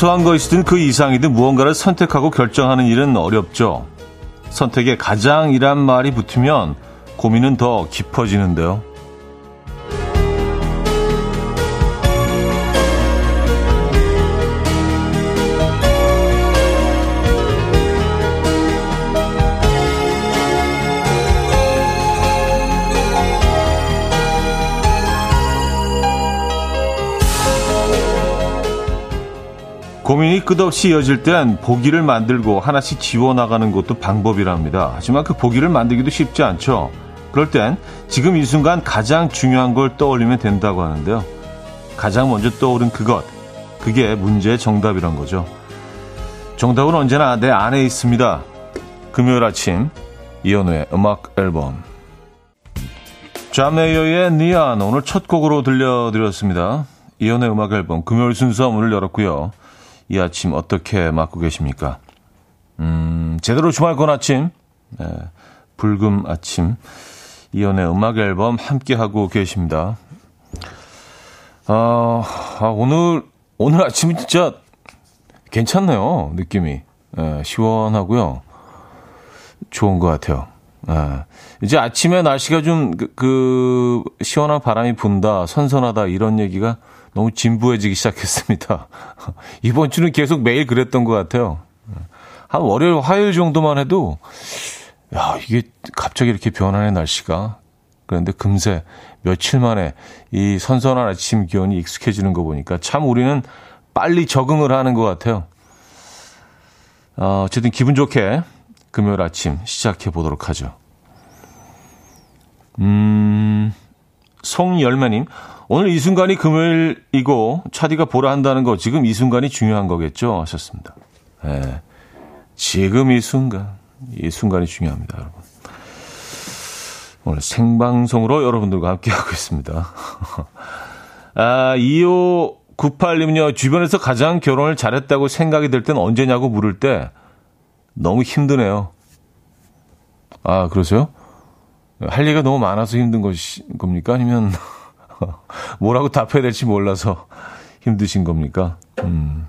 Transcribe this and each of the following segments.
사소한 것이든 그 이상이든 무언가를 선택하고 결정하는 일은 어렵죠. 선택에 가장이란 말이 붙으면 고민은 더 깊어지는데요. 고민이 끝없이 이어질 땐 보기를 만들고 하나씩 지워나가는 것도 방법이랍니다. 하지만 그 보기를 만들기도 쉽지 않죠. 그럴 땐 지금 이 순간 가장 중요한 걸 떠올리면 된다고 하는데요. 가장 먼저 떠오른 그것, 그게 문제의 정답이란 거죠. 정답은 언제나 내 안에 있습니다. 금요일 아침 이현우의 음악 앨범 자메이어의 니안 오늘 첫 곡으로 들려드렸습니다. 이현우의 음악 앨범 금요일 순서 문을 열었고요. 이 아침 어떻게 맞고 계십니까? 음, 제대로 주말권 아침, 네, 불금 아침, 이연의 음악 앨범 함께하고 계십니다. 아, 아, 오늘, 오늘 아침이 진짜 괜찮네요, 느낌이. 네, 시원하고요. 좋은 것 같아요. 네. 이제 아침에 날씨가 좀, 그, 그, 시원한 바람이 분다, 선선하다, 이런 얘기가 너무 진부해지기 시작했습니다. 이번 주는 계속 매일 그랬던 것 같아요. 한 월요일, 화요일 정도만 해도, 야, 이게 갑자기 이렇게 변하는 날씨가. 그런데 금세 며칠 만에 이 선선한 아침 기온이 익숙해지는 거 보니까 참 우리는 빨리 적응을 하는 것 같아요. 어, 어쨌든 기분 좋게 금요일 아침 시작해 보도록 하죠. 음, 송열매님, 오늘 이 순간이 금요일이고 차디가 보라 한다는 거 지금 이 순간이 중요한 거겠죠 하셨습니다. 네. 지금 이 순간 이 순간이 중요합니다, 여러분. 오늘 생방송으로 여러분들과 함께 하고 있습니다. 아, 2598님은요, 주변에서 가장 결혼을 잘했다고 생각이 들 땐 언제냐고 물을 때 너무 힘드네요. 아, 그러세요? 할 얘기가 너무 많아서 힘든 것이 겁니까? 아니면 뭐라고 답해야 될지 몰라서 힘드신 겁니까? 음.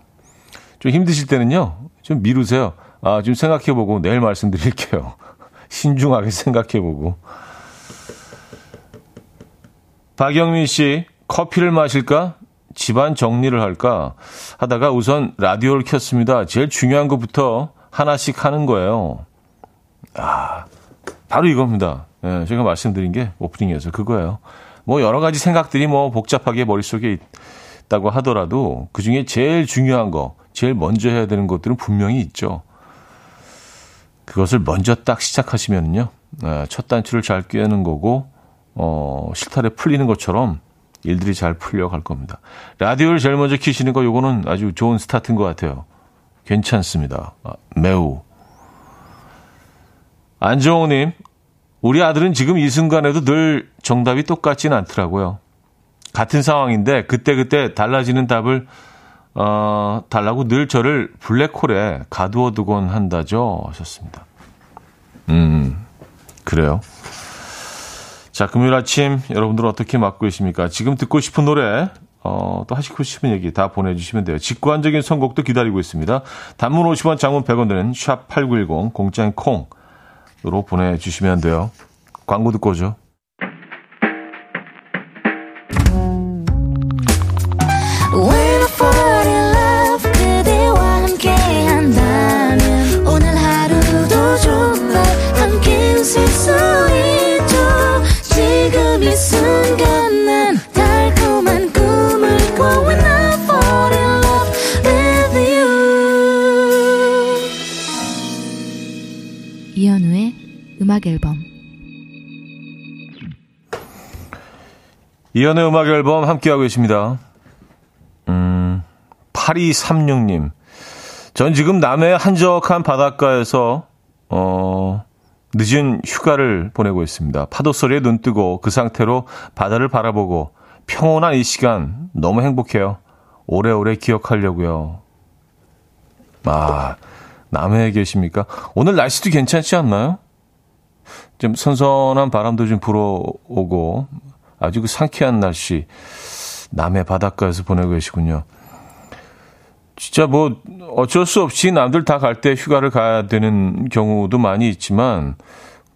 좀 힘드실 때는요, 좀 미루세요. 아, 좀 생각해보고 내일 말씀드릴게요. 신중하게 생각해보고. 박영민 씨, 커피를 마실까? 집안 정리를 할까? 하다가 우선 라디오를 켰습니다. 제일 중요한 것부터 하나씩 하는 거예요. 아, 바로 이겁니다. 예, 제가 말씀드린 게 오프닝이어서 그거예요. 뭐 여러 가지 생각들이 뭐 복잡하게 머릿속에 있다고 하더라도 그 중에 제일 중요한 거, 제일 먼저 해야 되는 것들은 분명히 있죠. 그것을 먼저 딱 시작하시면요. 아, 첫 단추를 잘 꿰는 거고, 어, 실타래 풀리는 것처럼 일들이 잘 풀려갈 겁니다. 라디오를 제일 먼저 키시는 거 요거는 아주 좋은 스타트인 것 같아요. 괜찮습니다. 아, 매우. 안정호님, 우리 아들은 지금 이 순간에도 늘 정답이 똑같지는 않더라고요. 같은 상황인데 그때 그때 달라지는 답을 어, 달라고 늘 저를 블랙홀에 가두어 두곤 한다죠. 하셨습니다. 음, 그래요. 자, 금요일 아침 여러분들 어떻게 맞고 계십니까? 지금 듣고 싶은 노래, 어, 또 하시고 싶은 얘기 다 보내주시면 돼요. 직관적인 선곡도 기다리고 있습니다. 단문 50원, 장문 100원 드는 샵8910, 공짜인 콩. 으로 보내주시면 돼요. 광고 듣고 오죠. 음악 앨범 이연의 음악 앨범 함께하고 계십니다. 음, 8236님. 전 지금 남해 한적한 바닷가에서, 어, 늦은 휴가를 보내고 있습니다. 파도 소리에 눈 뜨고 그 상태로 바다를 바라보고 평온한 이 시간 너무 행복해요. 오래오래 기억하려고요. 아, 남해에 계십니까? 오늘 날씨도 괜찮지 않나요? 좀 선선한 바람도 좀 불어오고 아주 그 상쾌한 날씨 남해 바닷가에서 보내고 계시군요. 진짜 뭐 어쩔 수 없이 남들 다 갈 때 휴가를 가야 되는 경우도 많이 있지만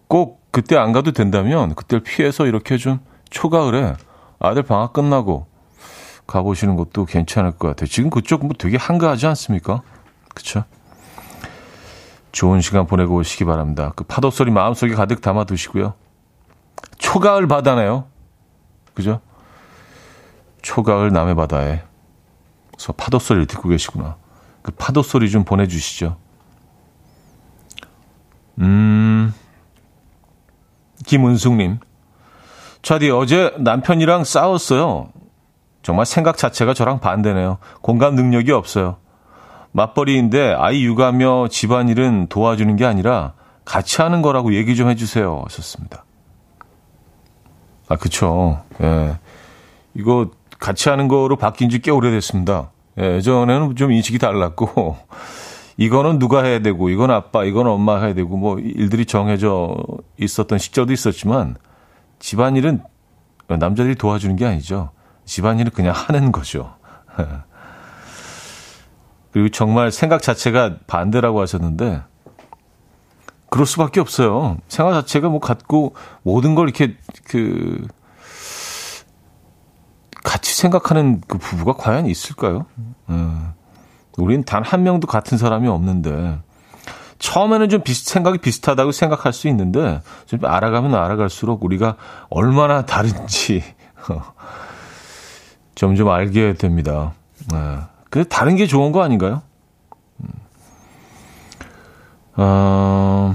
꼭 그때 안 가도 된다면 그때를 피해서 이렇게 좀 초가을에 아들 방학 끝나고 가보시는 것도 괜찮을 것 같아요. 지금 그쪽 뭐 되게 한가하지 않습니까? 그쵸? 좋은 시간 보내고 오시기 바랍니다. 그 파도 소리 마음속에 가득 담아 두시고요. 초가을 바다네요. 그죠? 초가을 남해 바다에. 서 파도 소리를 듣고 계시구나. 그 파도 소리 좀 보내주시죠. 음, 김은숙님. 차디, 어제 남편이랑 싸웠어요. 정말 생각 자체가 저랑 반대네요. 공감 능력이 없어요. 맞벌이인데 아이 육아며 집안일은 도와주는 게 아니라 같이 하는 거라고 얘기 좀 해주세요. 하셨습니다. 아, 그쵸. 예. 이거 같이 하는 거로 바뀐 지 꽤 오래됐습니다. 예, 예전에는 좀 인식이 달랐고, 이거는 누가 해야 되고, 이건 아빠, 이건 엄마 해야 되고, 뭐, 일들이 정해져 있었던 시절도 있었지만, 집안일은 남자들이 도와주는 게 아니죠. 집안일은 그냥 하는 거죠. 그리고 정말 생각 자체가 반대라고 하셨는데, 그럴 수밖에 없어요. 생각 자체가 뭐 갖고 모든 걸 이렇게 그 같이 생각하는 그 부부가 과연 있을까요? 음. 우린 단한 명도 같은 사람이 없는데 처음에는 좀 비슷 생각이 비슷하다고 생각할 수 있는데 좀 알아가면 알아갈수록 우리가 얼마나 다른지 점점 알게 됩니다. 네. 근데 다른 게 좋은 거 아닌가요? 음. 어,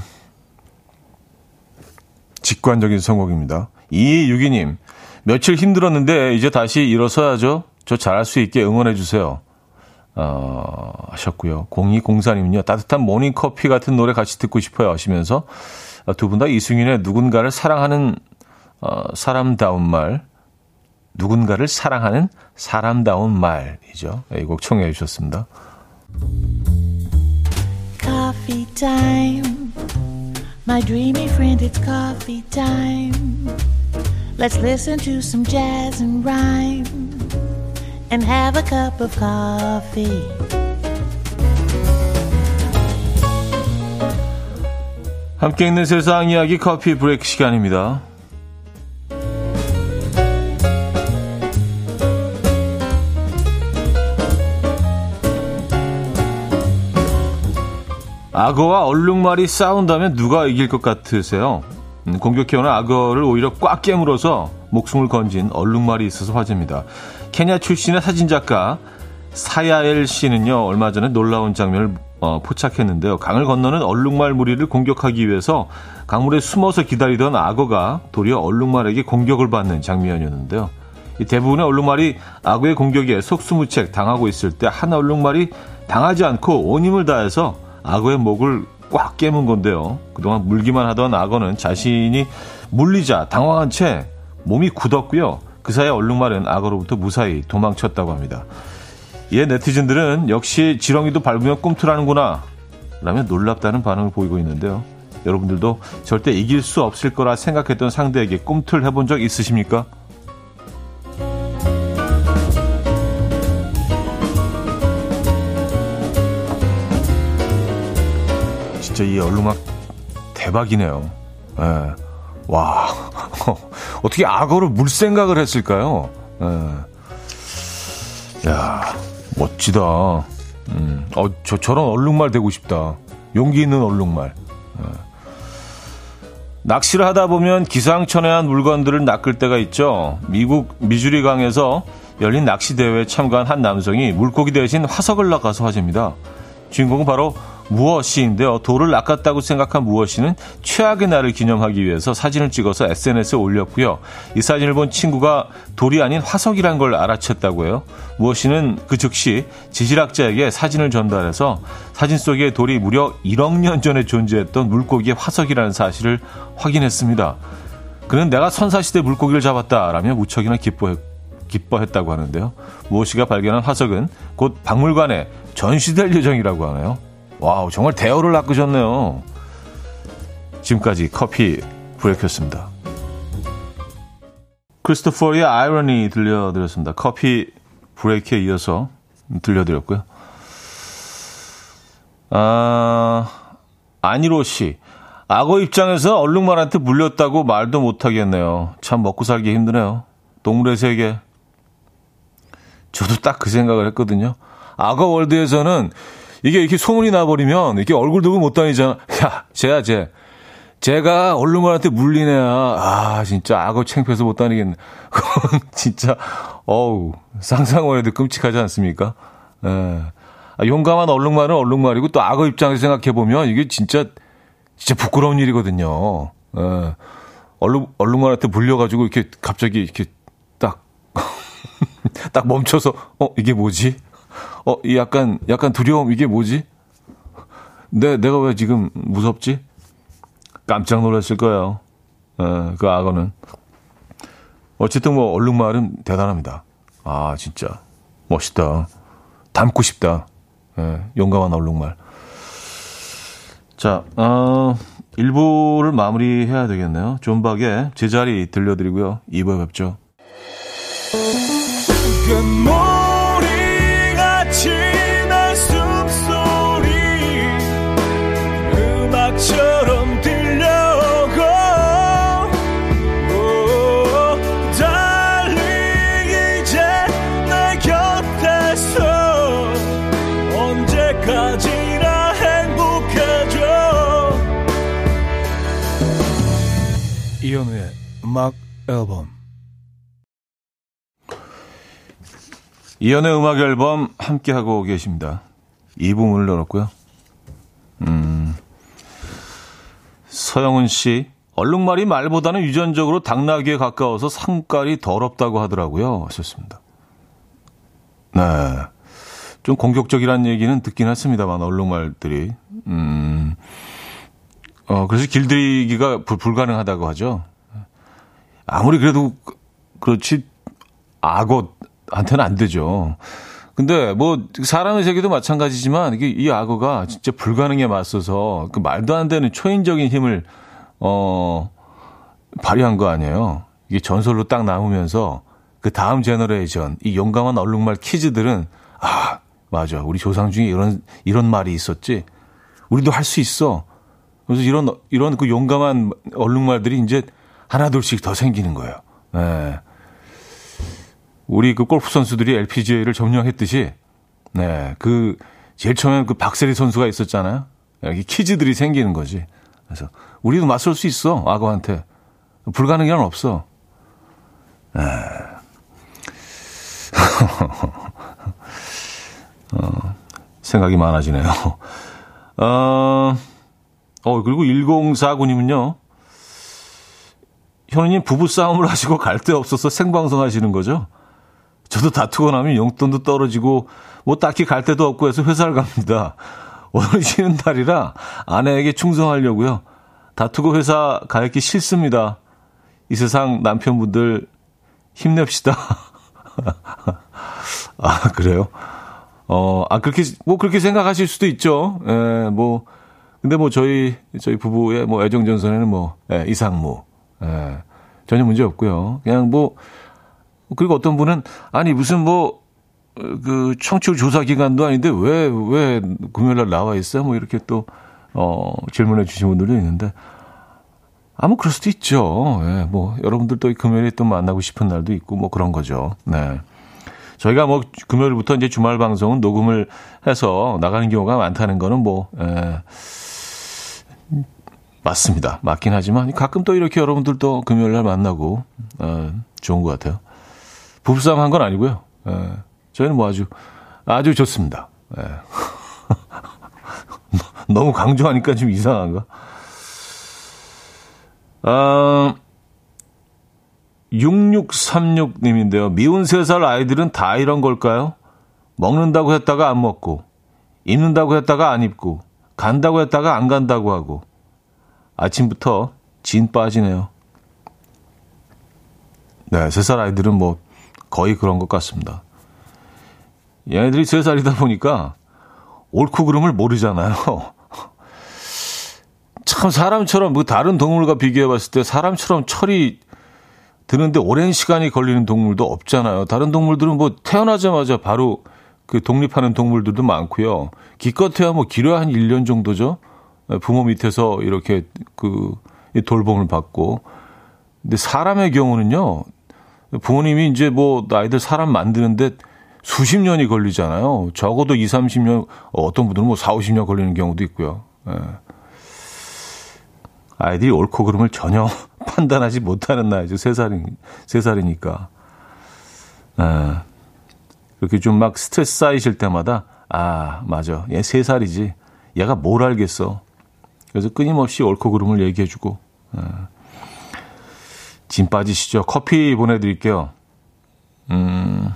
직관적인 선곡입니다. 이유기님, 며칠 힘들었는데 이제 다시 일어서야죠. 저 잘할 수 있게 응원해 주세요. 어, 하셨고요. 0204님은요. 따뜻한 모닝커피 같은 노래 같이 듣고 싶어요 하시면서 두 분 다 이승윤의 누군가를 사랑하는 어, 사람다운 말 누군가를 사랑하는 사람다운 말이죠. 이 곡 청해 주셨습니다. Coffee time. My dreamy friend, it's coffee time. Let's listen to some jazz and rhyme and have a cup of coffee. 함께 있는 세상 이야기 커피 브레이크 시간입니다. 악어와 얼룩말이 싸운다면 누가 이길 것 같으세요? 음, 공격해오는 악어를 오히려 꽉 깨물어서 목숨을 건진 얼룩말이 있어서 화제입니다. 케냐 출신의 사진작가 사야엘 씨는요, 얼마 전에 놀라운 장면을 어, 포착했는데요. 강을 건너는 얼룩말 무리를 공격하기 위해서 강물에 숨어서 기다리던 악어가 도리어 얼룩말에게 공격을 받는 장면이었는데요. 대부분의 얼룩말이 악어의 공격에 속수무책 당하고 있을 때 한 얼룩말이 당하지 않고 온 힘을 다해서 악어의 목을 꽉 깨문 건데요. 그동안 물기만 하던 악어는 자신이 물리자 당황한 채 몸이 굳었고요. 그 사이 얼룩말은 악어로부터 무사히 도망쳤다고 합니다. 이에 네티즌들은 역시 지렁이도 밟으면 꿈틀하는구나 라며 놀랍다는 반응을 보이고 있는데요. 여러분들도 절대 이길 수 없을 거라 생각했던 상대에게 꿈틀 해본 적 있으십니까? 진짜 이 얼룩말 대박이네요. 예. 와, 어떻게 악어로 물 생각을 했을까요? 예. 야, 멋지다. 음, 어, 저, 저런 얼룩말 되고 싶다. 용기 있는 얼룩말. 예. 낚시를 하다 보면 기상천외한 물건들을 낚을 때가 있죠. 미국 미주리 강에서 열린 낚시 대회에 참가한 한 남성이 물고기 대신 화석을 낚아서 화제입니다. 주인공은 바로 무엇이인데요. 돌을 낚았다고 생각한 무엇이는 최악의 날을 기념하기 위해서 사진을 찍어서 SNS에 올렸고요. 이 사진을 본 친구가 돌이 아닌 화석이란 걸 알아챘다고 해요. 무엇이는 그 즉시 지질학자에게 사진을 전달해서 사진 속에 돌이 무려 1억 년 전에 존재했던 물고기의 화석이라는 사실을 확인했습니다. 그는 내가 선사시대 물고기를 잡았다라며 무척이나 기뻐했, 기뻐했다고 하는데요. 무엇이가 발견한 화석은 곧 박물관에 전시될 예정이라고 하네요. 와우, 정말 대어를 낚으셨네요. 지금까지 커피 브레이크였습니다. 크리스토퍼의 아이러니 들려드렸습니다. 커피 브레이크에 이어서 들려드렸고요. 아, 안희로 씨. 악어 입장에서 얼룩말한테 물렸다고 말도 못하겠네요. 참 먹고 살기 힘드네요. 동물의 세계. 저도 딱 그 생각을 했거든요. 악어 월드에서는 이게 이렇게 소문이 나버리면 이렇게 얼굴 들고 못 다니잖아. 야, 쟤야, 쟤. 제가 얼룩말한테 물리네야. 아, 진짜 악어 챙피해서 못 다니겠네. 진짜, 어우, 상상을 해도 끔찍하지 않습니까? 예. 아, 용감한 얼룩말은 얼룩말이고 또 악어 입장에서 생각해보면 이게 진짜, 진짜 부끄러운 일이거든요. 예. 얼룩, 얼룩말한테 물려가지고 이렇게 갑자기 이렇게 딱, 딱 멈춰서, 어, 이게 뭐지? 어, 이 약간, 약간 두려움, 이게 뭐지? 내, 내가 왜 지금 무섭지? 깜짝 놀랐을 거예요. 에, 그 악어는. 어쨌든 뭐, 얼룩말은 대단합니다. 아, 진짜. 멋있다. 닮고 싶다. 에, 용감한 얼룩말. 자, 어, 1부를 마무리해야 되겠네요. 존박의 제자리 들려드리고요. 2부에 뵙죠. 음악 앨범 이연의 음악 앨범 함께 하고 계십니다. 이 부분을 열었고요. 음. 서영은 씨 얼룩말이 말보다는 유전적으로 당나귀에 가까워서 상깔이 더럽다고 하더라고요. 하셨습니다. 네. 좀 공격적이라는 얘기는 듣긴 했습니다만 얼룩말들이 음. 어, 그래서 길들이기가 불, 불가능하다고 하죠. 아무리 그래도 그렇지 악어한테는 안 되죠. 근데 뭐 사람의 세계도 마찬가지지만 이게 이 악어가 진짜 불가능에 맞서서 그 말도 안 되는 초인적인 힘을 어 발휘한 거 아니에요. 이게 전설로 딱 남으면서 그 다음 generation 이 용감한 얼룩말 kids들은 아 맞아 우리 조상 중에 이런 이런 말이 있었지 우리도 할 수 있어. 그래서 이런 이런 그 용감한 얼룩말들이 이제 하나둘씩 더 생기는 거예요. 네. 우리 그 골프 선수들이 LPGA를 점령했듯이, 네. 그, 제일 처음에 그 박세리 선수가 있었잖아요. 여기 키즈들이 생기는 거지. 그래서, 우리도 맞설 수 있어, 악어한테. 불가능한 건 없어. 네. 어, 생각이 많아지네요. 어, 어, 그리고 1049님은요, 현우님 부부싸움을 하시고 갈 데 없어서 생방송 하시는 거죠? 저도 다투고 나면 용돈도 떨어지고 뭐 딱히 갈 데도 없고 해서 회사를 갑니다. 오늘 쉬는 날이라 아내에게 충성하려고요. 다투고 회사 가기 싫습니다. 이 세상 남편분들 힘냅시다. 아, 그래요? 어, 아, 그렇게, 뭐 그렇게 생각하실 수도 있죠. 예, 뭐, 근데 뭐 저희, 저희 부부의 뭐 애정전선에는 뭐, 예, 이상무, 예, 전혀 문제 없고요. 그냥 뭐 그리고 어떤 분은 아니 무슨 뭐 그 청취율 조사 기간도 아닌데 왜 왜 금요일 날 나와 있어? 뭐 이렇게 또 어, 질문해 주신 분들도 있는데 아무 그럴 수도 있죠. 예, 뭐 여러분들 또 금요일에 또 만나고 싶은 날도 있고 뭐 그런 거죠. 네. 저희가 뭐 금요일부터 이제 주말 방송은 녹음을 해서 나가는 경우가 많다는 거는 뭐 예. 맞습니다. 맞긴 하지만 가끔 또 이렇게 여러분들도 금요일 날 만나고 어, 좋은 것 같아요. 부부싸움 한 건 아니고요. 어, 저희는 뭐 아주 아주 좋습니다. 예. 너무 강조하니까 좀 이상한가? 어, 6636님인데요. 미운 3살 아이들은 다 이런 걸까요? 먹는다고 했다가 안 먹고, 입는다고 했다가 안 입고, 간다고 했다가 안 간다고 하고, 아침부터 진 빠지네요. 네, 세 살 아이들은 뭐 거의 그런 것 같습니다. 얘네들이 세 살이다 보니까 옳고 그름을 모르잖아요. 참 사람처럼 뭐 다른 동물과 비교해 봤을 때 사람처럼 철이 드는데 오랜 시간이 걸리는 동물도 없잖아요. 다른 동물들은 뭐 태어나자마자 바로 그 독립하는 동물들도 많고요. 기껏해야 뭐 길어야 한 1년 정도죠. 부모 밑에서 이렇게 그 돌봄을 받고. 근데 사람의 경우는요. 부모님이 이제 뭐 아이들 사람 만드는데 수십 년이 걸리잖아요. 적어도 2, 30년, 어떤 분들은 뭐 4, 50년 걸리는 경우도 있고요. 예. 아이들이 옳고 그름을 전혀 판단하지 못하는 나이죠. 3살이, 3살이니까. 예. 그렇게 좀 막 스트레스 쌓이실 때마다, 아, 맞아. 얘 3살이지. 얘가 뭘 알겠어. 그래서 끊임없이 옳고 그름을 얘기해주고, 예. 진 빠지시죠. 커피 보내드릴게요. 음.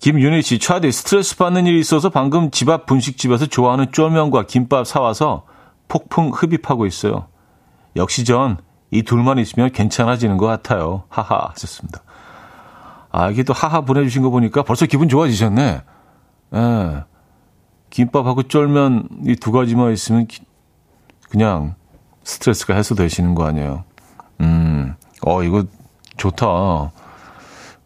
김윤희 씨, 차디 스트레스 받는 일이 있어서 방금 집 앞 분식집에서 좋아하는 쫄면과 김밥 사와서 폭풍 흡입하고 있어요. 역시 전 이 둘만 있으면 괜찮아지는 것 같아요. 하하 하셨습니다. 아, 이게 또 하하 보내주신 거 보니까 벌써 기분 좋아지셨네. 예. 김밥하고 쫄면 이 두 가지만 있으면 그냥 스트레스가 해소되시는 거 아니에요. 음, 어, 이거 좋다.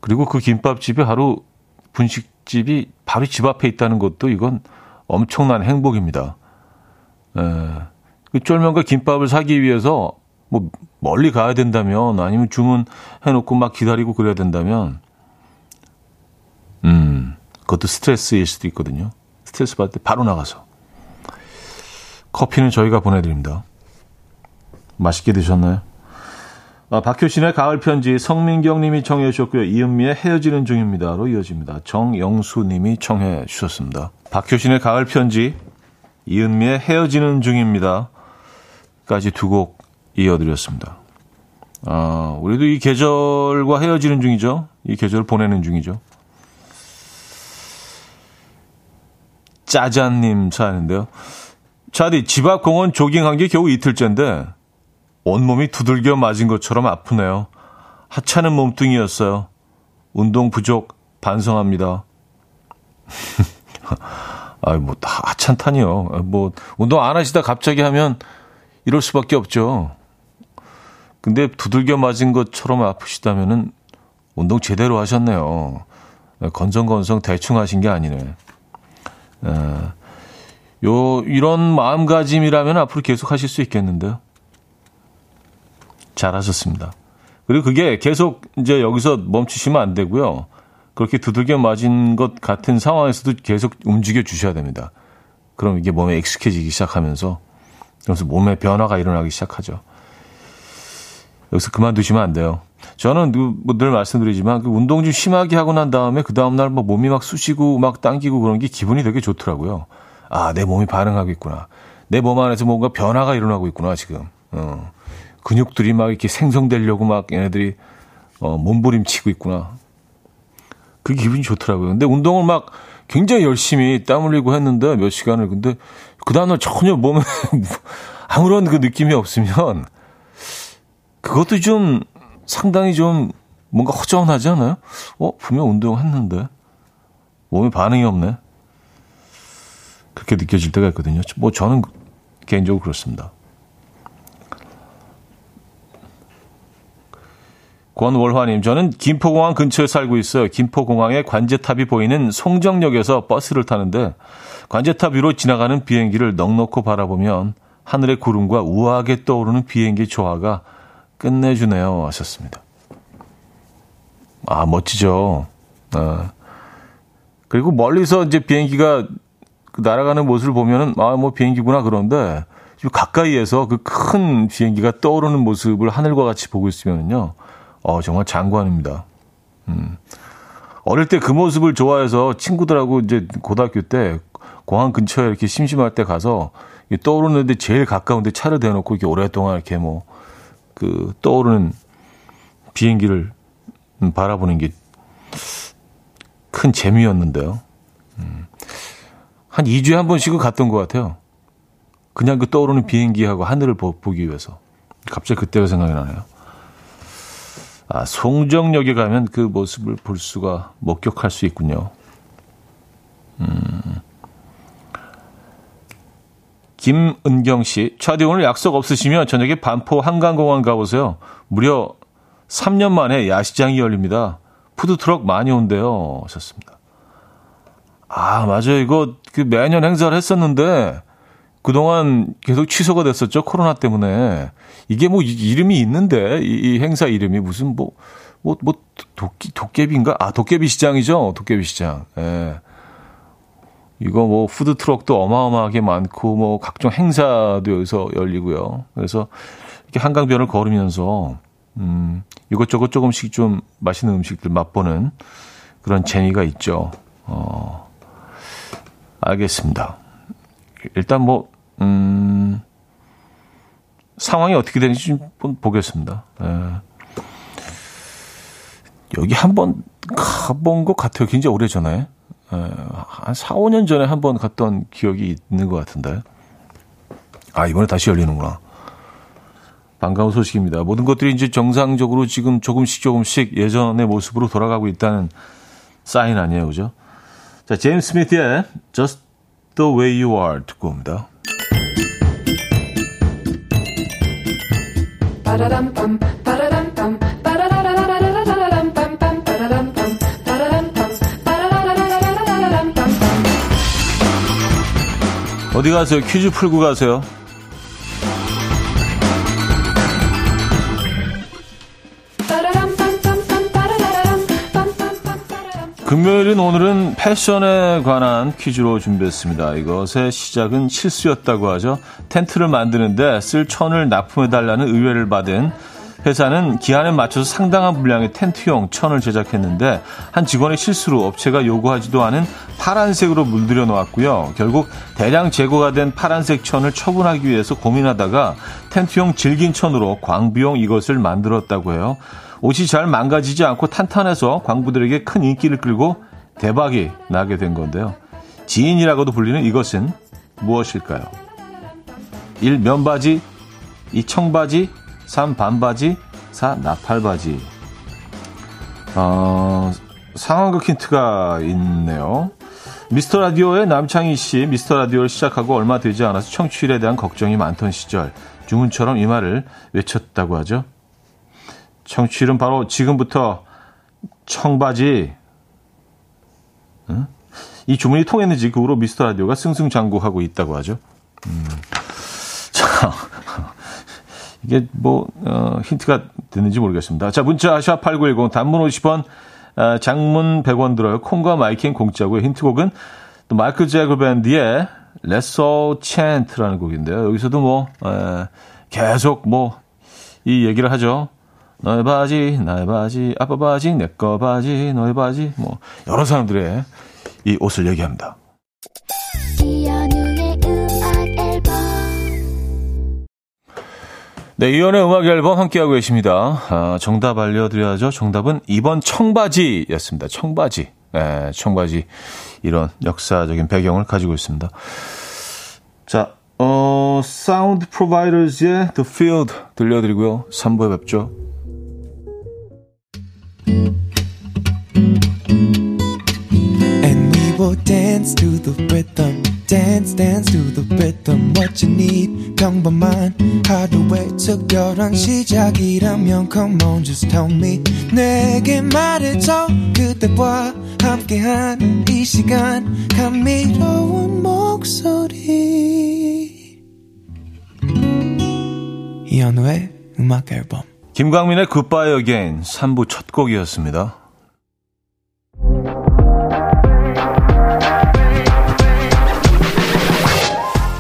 그리고 그 김밥집이 하루 분식집이 바로 집 앞에 있다는 것도 이건 엄청난 행복입니다. 에, 그 쫄면과 김밥을 사기 위해서 뭐 멀리 가야 된다면 아니면 주문해놓고 막 기다리고 그래야 된다면 음 그것도 스트레스일 수도 있거든요. 스트레스 받을 때 바로 나가서 커피는 저희가 보내드립니다. 맛있게 드셨나요? 아, 박효신의 가을 편지 성민경 님이 청해 주셨고요. 이은미의 헤어지는 중입니다로 이어집니다. 정영수 님이 청해 주셨습니다. 박효신의 가을 편지, 이은미의 헤어지는 중입니다. 까지 두 곡 이어드렸습니다. 아, 우리도 이 계절과 헤어지는 중이죠. 이 계절 보내는 중이죠. 짜잔님 사연인데요. 차디, 집 앞 공원 조깅한 게 겨우 이틀째인데, 온몸이 두들겨 맞은 것처럼 아프네요. 하찮은 몸뚱이였어요. 운동 부족 반성합니다. 아, 뭐, 하찮다니요. 뭐, 운동 안 하시다 갑자기 하면 이럴 수밖에 없죠. 근데 두들겨 맞은 것처럼 아프시다면은 운동 제대로 하셨네요. 건성건성 대충 하신 게 아니네. 에, 요, 이런 마음가짐이라면 앞으로 계속 하실 수 있겠는데요. 잘하셨습니다. 그리고 그게 계속 이제 여기서 멈추시면 안 되고요. 그렇게 두들겨 맞은 것 같은 상황에서도 계속 움직여 주셔야 됩니다. 그럼 이게 몸에 익숙해지기 시작하면서 그래서 몸에 변화가 일어나기 시작하죠. 여기서 그만두시면 안 돼요. 저는 뭐늘 말씀드리지만 그 운동 좀 심하게 하고 난 다음에 그 다음날 뭐 몸이 막 쑤시고 막 당기고 그런 게 기분이 되게 좋더라고요. 아, 내 몸이 반응하고 있구나. 내 몸 안에서 뭔가 변화가 일어나고 있구나, 지금. 어. 근육들이 막 이렇게 생성되려고 막 얘네들이 어, 몸부림치고 있구나. 그 기분이 좋더라고요. 근데 운동을 막 굉장히 열심히 땀 흘리고 했는데 몇 시간을 근데 그 다음날 전혀 몸에 아무런 그 느낌이 없으면 그것도 좀 상당히 좀 뭔가 허전하지 않아요? 어, 분명 운동했는데 몸에 반응이 없네. 그렇게 느껴질 때가 있거든요. 뭐 저는 개인적으로 그렇습니다. 권월화님, 저는 김포공항 근처에 살고 있어요. 김포공항에 관제탑이 보이는 송정역에서 버스를 타는데 관제탑 위로 지나가는 비행기를 넉넉히 바라보면 하늘의 구름과 우아하게 떠오르는 비행기 조화가 끝내주네요. 하셨습니다. 아, 멋지죠. 아. 그리고 멀리서 이제 비행기가 그 날아가는 모습을 보면은, 아, 뭐 비행기구나 그런데 가까이에서 그 큰 비행기가 떠오르는 모습을 하늘과 같이 보고 있으면은요. 어, 정말 장관입니다. 음. 어릴 때 그 모습을 좋아해서 친구들하고 이제 고등학교 때 공항 근처에 이렇게 심심할 때 가서 떠오르는데 제일 가까운데 차를 대놓고 이렇게 오랫동안 이렇게 뭐 그 떠오르는 비행기를 바라보는 게 큰 재미였는데요. 음. 한 2주에 한 번씩은 갔던 것 같아요. 그냥 그 떠오르는 비행기하고 하늘을 보기 위해서. 갑자기 그때가 생각이 나네요. 아, 송정역에 가면 그 모습을 볼 수가 목격할 수 있군요. 음. 김은경 씨, 차디 오늘 약속 없으시면 저녁에 반포 한강공원 가보세요. 무려 3년 만에 야시장이 열립니다. 푸드트럭 많이 온대요. 하셨습니다. 아, 맞아요. 이거 그 매년 행사를 했었는데 그동안 계속 취소가 됐었죠. 코로나 때문에. 이게 뭐 이름이 있는데 이, 이 행사 이름이 무슨 뭐 뭐, 뭐, 도깨, 도깨비인가? 아, 도깨비 시장이죠? 도깨비 시장. 예. 이거 뭐, food truck도 어마어마하게 많고, 뭐, 각종 행사도 여기서 열리고요. 그래서, 이렇게 한강변을 걸으면서, 음, 이것저것 조금씩 좀 맛있는 음식들 맛보는 그런 재미가 있죠. 어, 알겠습니다. 일단 뭐, 음, 상황이 어떻게 되는지 좀 보겠습니다. 예. 여기 한 번 가본 것 같아요. 굉장히 오래 전에. 예, 한 4, 5년 전에 한 번 갔던 기억이 있는 것 같은데. 아, 이번에 다시 열리는구나. 반가운 소식입니다. 모든 것들이 이제 정상적으로 지금 조금씩 조금씩 예전의 모습으로 돌아가고 있다는 사인 아니에요. 그죠? 자, 제임스 스미스의 Just the way you are 듣고 옵니다. 어디 가세요? 퀴즈 풀고 가세요. 금요일인 오늘은 패션에 관한 퀴즈로 준비했습니다. 이것의 시작은 실수였다고 하죠. 텐트를 만드는데 쓸 천을 납품해달라는 의뢰를 받은 회사는 기한에 맞춰서 상당한 분량의 텐트용 천을 제작했는데 한 직원의 실수로 업체가 요구하지도 않은 파란색으로 물들여 놓았고요. 결국 대량 재고가 된 파란색 천을 처분하기 위해서 고민하다가 텐트용 질긴 천으로 광비용 이것을 만들었다고 해요. 옷이 잘 망가지지 않고 탄탄해서 광부들에게 큰 인기를 끌고 대박이 나게 된 건데요. 지인이라고도 불리는 이것은 무엇일까요? 1. 면바지 2. 청바지 3. 반바지 4. 나팔바지 어, 상황극 힌트가 있네요. 미스터 라디오의 남창희 씨, 미스터 라디오를 시작하고 얼마 되지 않아서 청취율에 대한 걱정이 많던 시절, 주문처럼 이 말을 외쳤다고 하죠. 청취율은 바로 지금부터 청바지. 응? 이 주문이 통했는지 그 후로 미스터 라디오가 승승장구하고 있다고 하죠. 음. 자, 이게 뭐 어, 힌트가 됐는지 모르겠습니다. 자, 문자 샵8910 단문 50원, 어, 장문 100원 들어요. 콩과 마이킹 공짜고요. 힌트곡은 또 마이클 제거 밴드의 Let's All Chant라는 곡인데요. 여기서도 뭐 에, 계속 뭐 이 얘기를 하죠. 너의 바지, 나의 바지, 아빠 바지, 내 거 바지, 너의 바지, 뭐 여러 사람들의 이 옷을 얘기합니다. 네, 이연의 음악 앨범 함께하고 계십니다. 아, 정답 알려드려야죠. 정답은 2번 청바지였습니다. 청바지. 네, 청바지. 이런 역사적인 배경을 가지고 있습니다. 자, 어, 사운드 프로바이더즈의 The Field 들려드리고요. 3부에 뵙죠. will dance to the rhythm. Dance, dance to the rhythm. What you need, 평범한 하루의 특별한 시작이라면 Come on, just tell me. 내게 말해줘. 그대와 함께한 이 시간. 감미로운 목소리. 이현우의 음악 앨범. 김광민의 Goodbye Again 3부 첫 곡이었습니다.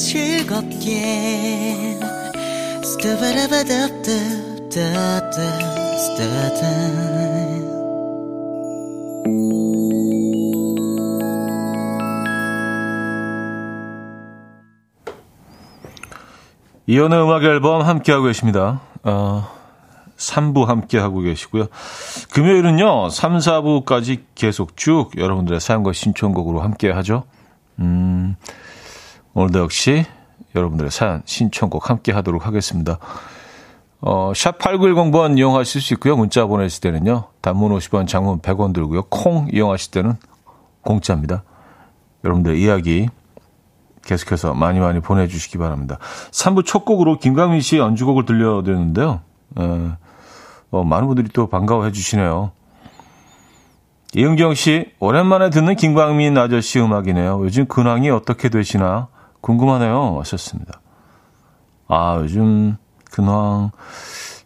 즐겁게 이연의 음악 앨범 함께하고 계십니다. 어, 3부 함께하고 계시고요. 금요일은요, 3, 4부까지 계속 쭉 여러분들의 사연과 신청곡으로 함께하죠. 음, 오늘도 역시 여러분들의 사연, 신청곡 함께 하도록 하겠습니다. 어, 샵 8910번 이용하실 수 있고요. 문자 보내실 때는요. 단문 50원, 장문 100원 들고요. 콩 이용하실 때는 공짜입니다. 여러분들의 이야기 계속해서 많이 많이 보내주시기 바랍니다. 3부 첫 곡으로 김강민 씨의 연주곡을 들려드렸는데요. 에, 어, 많은 분들이 또 반가워해 주시네요. 이은경 씨, 오랜만에 듣는 김광민 아저씨 음악이네요. 요즘 근황이 어떻게 되시나 궁금하네요. 하셨습니다. 아, 요즘 근황.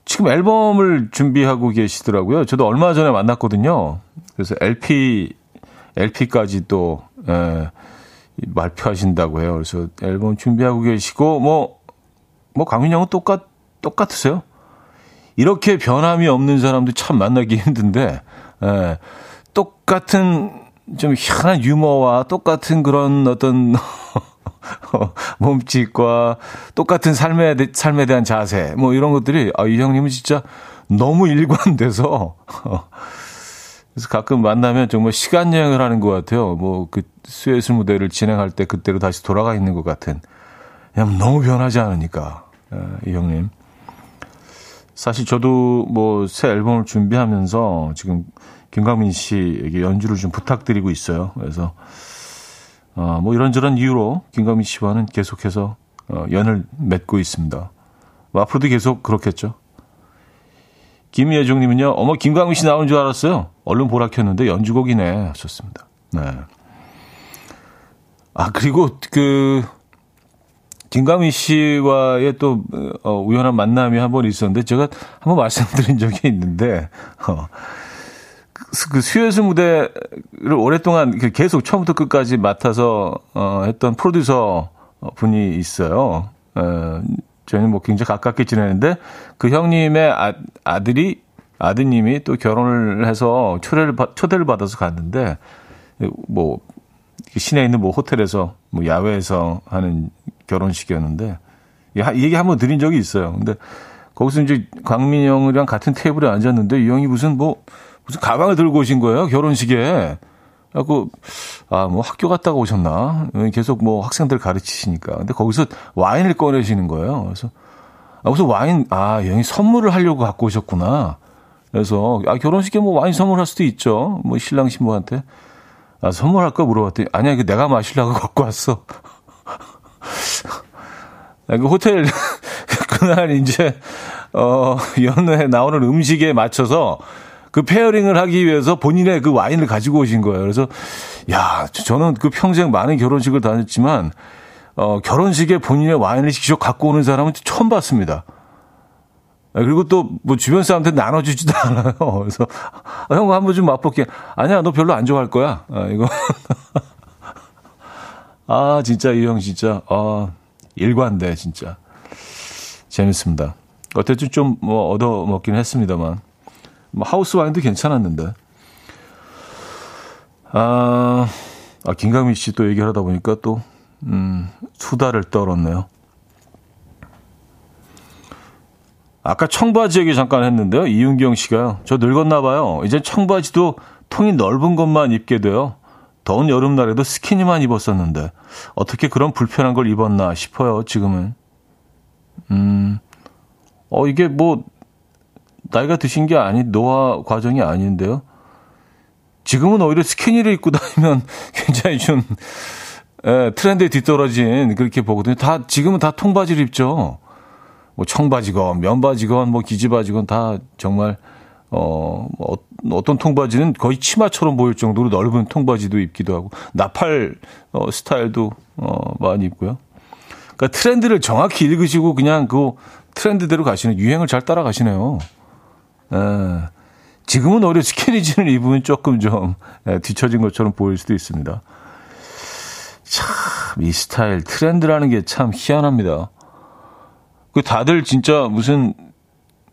지금 앨범을 준비하고 계시더라고요. 저도 얼마 전에 만났거든요. 그래서 LP, LP까지 또, 에, 발표하신다고 해요. 그래서 앨범 준비하고 계시고, 뭐, 뭐, 강민 형은 똑같, 똑같으세요? 이렇게 변함이 없는 사람도 참 만나기 힘든데, 에, 똑같은 좀 희한한 유머와 똑같은 그런 어떤 몸짓과 똑같은 삶에, 삶에 대한 자세, 뭐 이런 것들이, 아, 이 형님은 진짜 너무 일관돼서, 그래서 가끔 만나면 정말 시간 여행을 하는 것 같아요. 뭐 그 스웨스 무대를 진행할 때 그때로 다시 돌아가 있는 것 같은. 그냥 너무 변하지 않으니까, 이 형님. 사실 저도 뭐 새 앨범을 준비하면서 지금 김광민 씨에게 연주를 좀 부탁드리고 있어요. 그래서 어, 뭐 이런저런 이유로 김광민 씨와는 계속해서 어, 연을 맺고 있습니다. 뭐 앞으로도 계속 그렇겠죠. 김예종님은요, 어머 김광민 씨 나오는 줄 알았어요. 얼른 보라 켰는데 연주곡이네 하셨습니다. 네. 아 그리고 그 김광민 씨와의 또 어, 우연한 만남이 한 번 있었는데 제가 한번 말씀드린 적이 있는데 어, 그 수요수 무대를 오랫동안 그 계속 처음부터 끝까지 맡아서 어, 했던 프로듀서 분이 있어요. 어, 저희는 뭐 굉장히 가깝게 지내는데 그 형님의 아, 아들이 아드님이 또 결혼을 해서 초대를 초대를 받아서 갔는데 뭐 시내에 있는 뭐 호텔에서 뭐 야외에서 하는 결혼식이었는데 이 얘기 한번 드린 적이 있어요. 근데 거기서 이제 광민 형이랑 같은 테이블에 앉았는데 이 형이 무슨 뭐 무슨 가방을 들고 오신 거예요 결혼식에. 그래갖고 아 뭐 학교 갔다가 오셨나 계속 뭐 학생들 가르치시니까 근데 거기서 와인을 꺼내시는 거예요. 그래서 아 무슨 와인 아 형이 선물을 하려고 갖고 오셨구나. 그래서 아 결혼식에 뭐 와인 선물할 수도 있죠. 뭐 신랑 신부한테 아 선물할 거 물어봤더니 아니야 그 내가 마시려고 갖고 왔어. 아, 그 호텔 그날 이제 어 연회에 나오는 음식에 맞춰서 그 페어링을 하기 위해서 본인의 그 와인을 가지고 오신 거예요. 그래서 야, 저는 그 평생 많은 결혼식을 다녔지만 어, 결혼식에 본인의 와인을 직접 갖고 오는 사람은 처음 봤습니다. 아, 그리고 또 뭐 주변 사람한테 나눠주지도 않아요. 그래서 아, 형 한번 좀 맛볼게. 아니야, 너 별로 안 좋아할 거야. 아, 이거. 아, 진짜 이 형 진짜 아 일관돼 진짜 재밌습니다. 어쨌든 좀 뭐 얻어 먹긴 했습니다만. 뭐 하우스 와인도 괜찮았는데. 아, 아 김강민 씨 또 얘기를 하다 보니까 또, 음, 수다를 떨었네요. 아까 청바지 얘기 잠깐 했는데요. 이윤경 씨가요. 저 늙었나 봐요. 이제 청바지도 통이 넓은 것만 입게 돼요. 더운 여름날에도 스키니만 입었었는데 어떻게 그런 불편한 걸 입었나 싶어요. 지금은. 음, 어 이게 뭐 나이가 드신 게 아닌 노화 과정이 아닌데요. 지금은 오히려 스키니를 입고 다니면 굉장히 좀 에, 트렌드에 뒤떨어진 그렇게 보거든요. 다 지금은 다 통바지를 입죠. 뭐 청바지건 면바지건 뭐 기지바지건 다 정말 어, 뭐 어떤 통바지는 거의 치마처럼 보일 정도로 넓은 통바지도 입기도 하고 나팔 어, 스타일도 어, 많이 입고요. 그러니까 트렌드를 정확히 읽으시고 그냥 그 트렌드대로 가시는 유행을 잘 따라가시네요. 에, 지금은 오히려 스키니진을 입으면 조금 좀 에, 뒤처진 것처럼 보일 수도 있습니다. 참, 이 스타일, 트렌드라는 게 참 희한합니다. 그 다들 진짜 무슨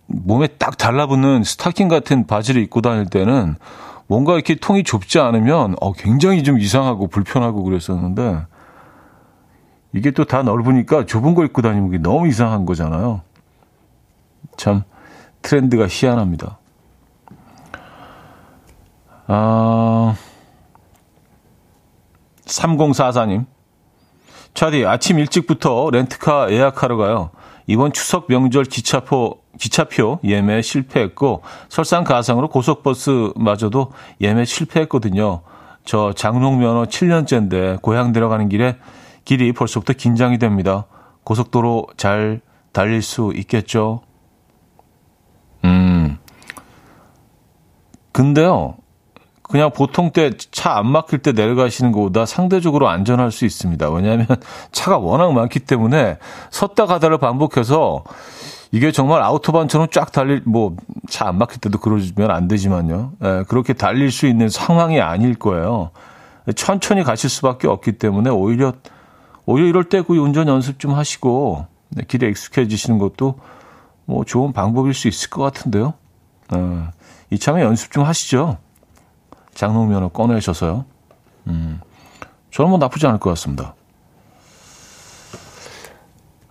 몸에 딱 달라붙는 스타킹 같은 바지를 입고 다닐 때는 뭔가 이렇게 통이 좁지 않으면 어, 굉장히 좀 이상하고 불편하고 그랬었는데 이게 또 다 넓으니까 좁은 거 입고 다니면 너무 이상한 거잖아요. 참 트렌드가 희한합니다. 아, 3044님. 차디, 아침 일찍부터 렌트카 예약하러 가요. 이번 추석 명절 기차표, 기차표 예매 실패했고, 설상가상으로 고속버스마저도 예매 실패했거든요. 저 장롱 면허 7년째인데, 고향 들어가는 길에 길이 벌써부터 긴장이 됩니다. 고속도로 잘 달릴 수 있겠죠? 음. 근데요, 그냥 보통 때 차 안 막힐 때 내려가시는 것보다 상대적으로 안전할 수 있습니다. 왜냐하면 차가 워낙 많기 때문에 섰다 가다를 반복해서 이게 정말 아우토반처럼 쫙 달릴 뭐 차 안 막힐 때도 그러면 안 되지만요. 예, 그렇게 달릴 수 있는 상황이 아닐 거예요. 천천히 가실 수밖에 없기 때문에 오히려 오히려 이럴 때 그 운전 연습 좀 하시고 네, 길에 익숙해지시는 것도 뭐 좋은 방법일 수 있을 것 같은데요. 예, 이참에 연습 좀 하시죠. 장롱면허 꺼내셔서요. 음, 저는 뭐 나쁘지 않을 것 같습니다.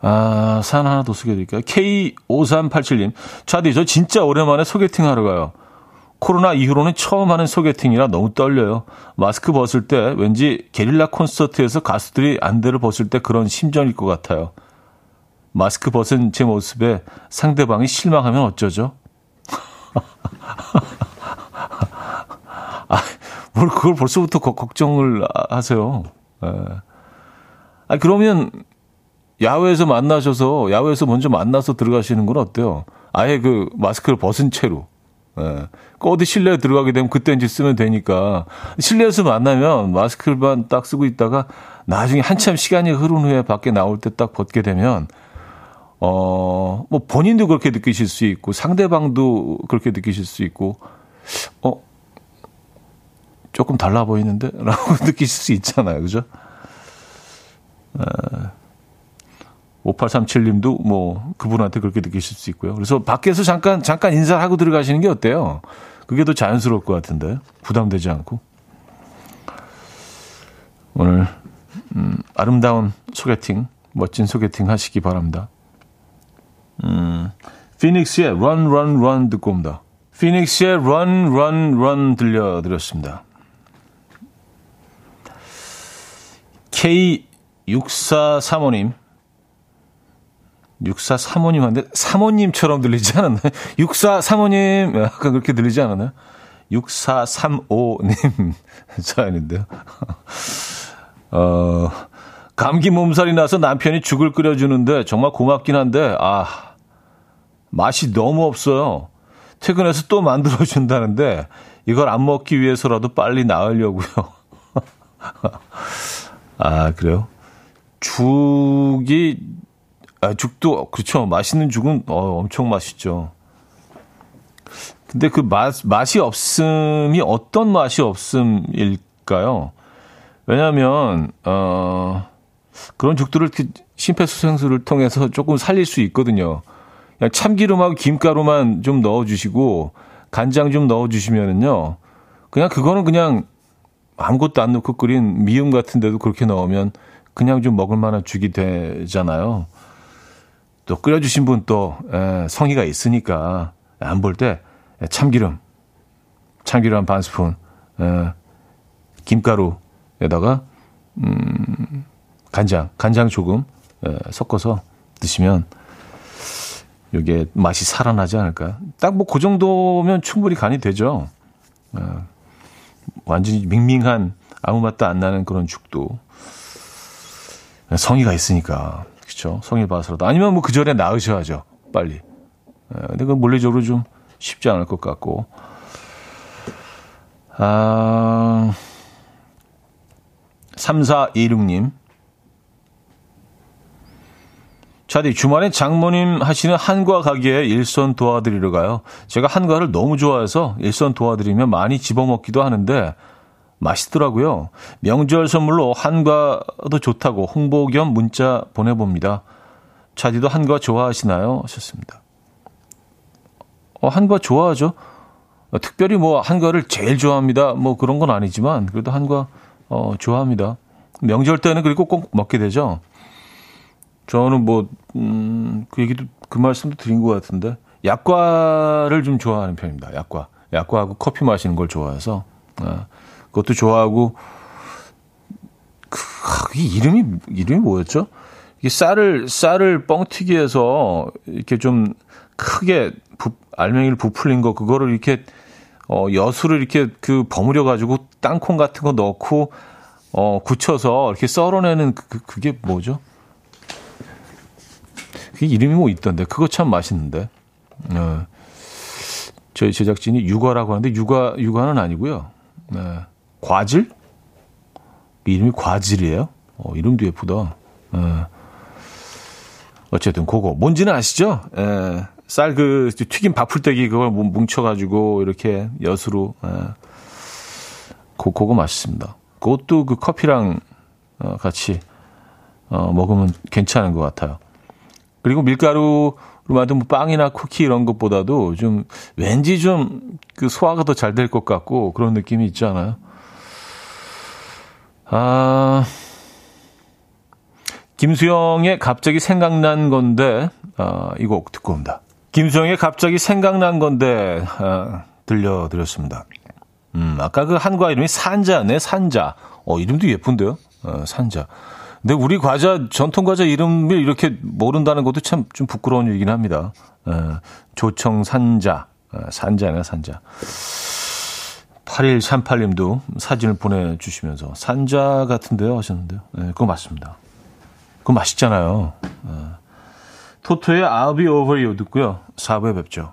아, 사연 하나 더 소개해드릴까요? K5387님. 차디, 저 진짜 오랜만에 소개팅 하러 가요. 코로나 이후로는 처음 하는 소개팅이라 너무 떨려요. 마스크 벗을 때 왠지 게릴라 콘서트에서 가수들이 안대를 벗을 때 그런 심정일 것 같아요. 마스크 벗은 제 모습에 상대방이 실망하면 어쩌죠? 뭘 그걸 벌써부터 걱정을 하세요. 예. 아 그러면 야외에서 만나셔서 야외에서 먼저 만나서 들어가시는 건 어때요? 아예 그 마스크를 벗은 채로. 예. 그 어디 실내에 들어가게 되면 그때 이제 쓰면 되니까 실내에서 만나면 마스크만 딱 쓰고 있다가 나중에 한참 시간이 흐른 후에 밖에 나올 때 딱 벗게 되면 어, 뭐 본인도 그렇게 느끼실 수 있고 상대방도 그렇게 느끼실 수 있고 어, 조금 달라 보이는데? 라고 느끼실 수 있잖아요. 그죠? 5837님도 뭐 그분한테 그렇게 느끼실 수 있고요. 그래서 밖에서 잠깐, 잠깐 인사를 하고 들어가시는 게 어때요? 그게 더 자연스러울 것 같은데. 부담되지 않고. 오늘, 음, 아름다운 소개팅, 멋진 소개팅 하시기 바랍니다. 음, 피닉스의 Run, Run, Run 듣고 옵니다. 피닉스의 Run, Run, Run 들려드렸습니다. K6435님. 6435님한테 사모님처럼 들리지 않았나요? 6435님. 약간 그렇게 들리지 않았나요? 6435님 사연인데요. 어, 감기 몸살이 나서 남편이 죽을 끓여주는데 정말 고맙긴 한데, 아, 맛이 너무 없어요. 퇴근해서 또 만들어 준다는데, 이걸 안 먹기 위해서라도 빨리 나으려고요. 아, 그래요? 죽이, 아, 죽도, 그렇죠. 맛있는 죽은, 어, 엄청 맛있죠. 근데 그 맛, 맛이 없음이 어떤 맛이 없음일까요? 왜냐면, 하 어, 그런 죽들을 심폐소생술을 통해서 조금 살릴 수 있거든요. 참기름하고 김가루만 좀 넣어주시고, 간장 좀 넣어주시면은요, 그냥 그거는 그냥 아무것도 안 넣고 끓인 미음 같은데도 그렇게 넣으면 그냥 좀 먹을 만한 죽이 되잖아요. 또 끓여주신 분 또 성의가 있으니까 안 볼 때 참기름, 참기름 한 반 스푼, 에, 김가루 에다가 음, 간장, 간장 조금 예, 섞어서 드시면 이게 맛이 살아나지 않을까. 딱 뭐 그 정도면 충분히 간이 되죠. 예, 완전히 밍밍한 아무 맛도 안 나는 그런 죽도 성의가 있으니까 그렇죠. 성의 봐서라도 아니면 뭐 그 전에 나으셔야죠. 빨리. 예, 근데 그 물리적으로 좀 쉽지 않을 것 같고. 아, 3426님. 차디, 주말에 장모님 하시는 한과 가게에 일선 도와드리러 가요. 제가 한과를 너무 좋아해서 일선 도와드리면 많이 집어먹기도 하는데 맛있더라고요. 명절 선물로 한과도 좋다고 홍보 겸 문자 보내봅니다. 차디도 한과 좋아하시나요? 하셨습니다. 어, 한과 좋아하죠. 어, 특별히 뭐 한과를 제일 좋아합니다. 뭐 그런 건 아니지만 그래도 한과 어, 좋아합니다. 명절 때는 그리고 꼭 먹게 되죠. 저는 뭐, 음, 그 얘기도, 그 말씀도 드린 것 같은데, 약과를 좀 좋아하는 편입니다. 약과. 약과하고 커피 마시는 걸 좋아해서, 아, 그것도 좋아하고, 그, 아, 이 이름이, 이름이 뭐였죠? 이게 쌀을, 쌀을 뻥튀기 해서, 이렇게 좀 크게 부, 알맹이를 부풀린 거, 그거를 이렇게, 어, 여수를 이렇게 그 버무려가지고 땅콩 같은 거 넣고, 어, 굳혀서 이렇게 썰어내는 그, 그 그게 뭐죠? 그 이름이 뭐 있던데. 그거 참 맛있는데. 어, 저희 제작진이 육아라고 하는데 육아, 육아는 아니고요. 네. 과질? 이름이 과질이에요? 어, 이름도 예쁘다. 어. 어쨌든 그거 뭔지는 아시죠? 예. 쌀 그 튀김 밥풀떼기 그걸 뭉쳐가지고 이렇게 엿으로 예. 그, 그거 맛있습니다. 그것도 그 커피랑 어, 같이 어, 먹으면 괜찮은 것 같아요. 그리고 밀가루로 만든 뭐 빵이나 쿠키 이런 것보다도 좀 왠지 좀 그 소화가 더 잘 될 것 같고 그런 느낌이 있잖아요. 아, 김수영의 갑자기 생각난 건데, 아, 이 곡 듣고 옵니다. 김수영의 갑자기 생각난 건데, 아, 들려드렸습니다. 음, 아까 그 한과 이름이 산자네, 산자. 어, 이름도 예쁜데요? 어, 산자. 근데 우리 과자 전통 과자 이름을 이렇게 모른다는 것도 참 좀 부끄러운 일이긴 합니다. 에, 조청 산자, 에, 산자네 산자. 8138님도 사진을 보내주시면서 산자 같은데요 하셨는데요. 네, 그거 맞습니다. 그거 맛있잖아요. 에. 토토의 I'll be over you 듣고요. 4부에 뵙죠.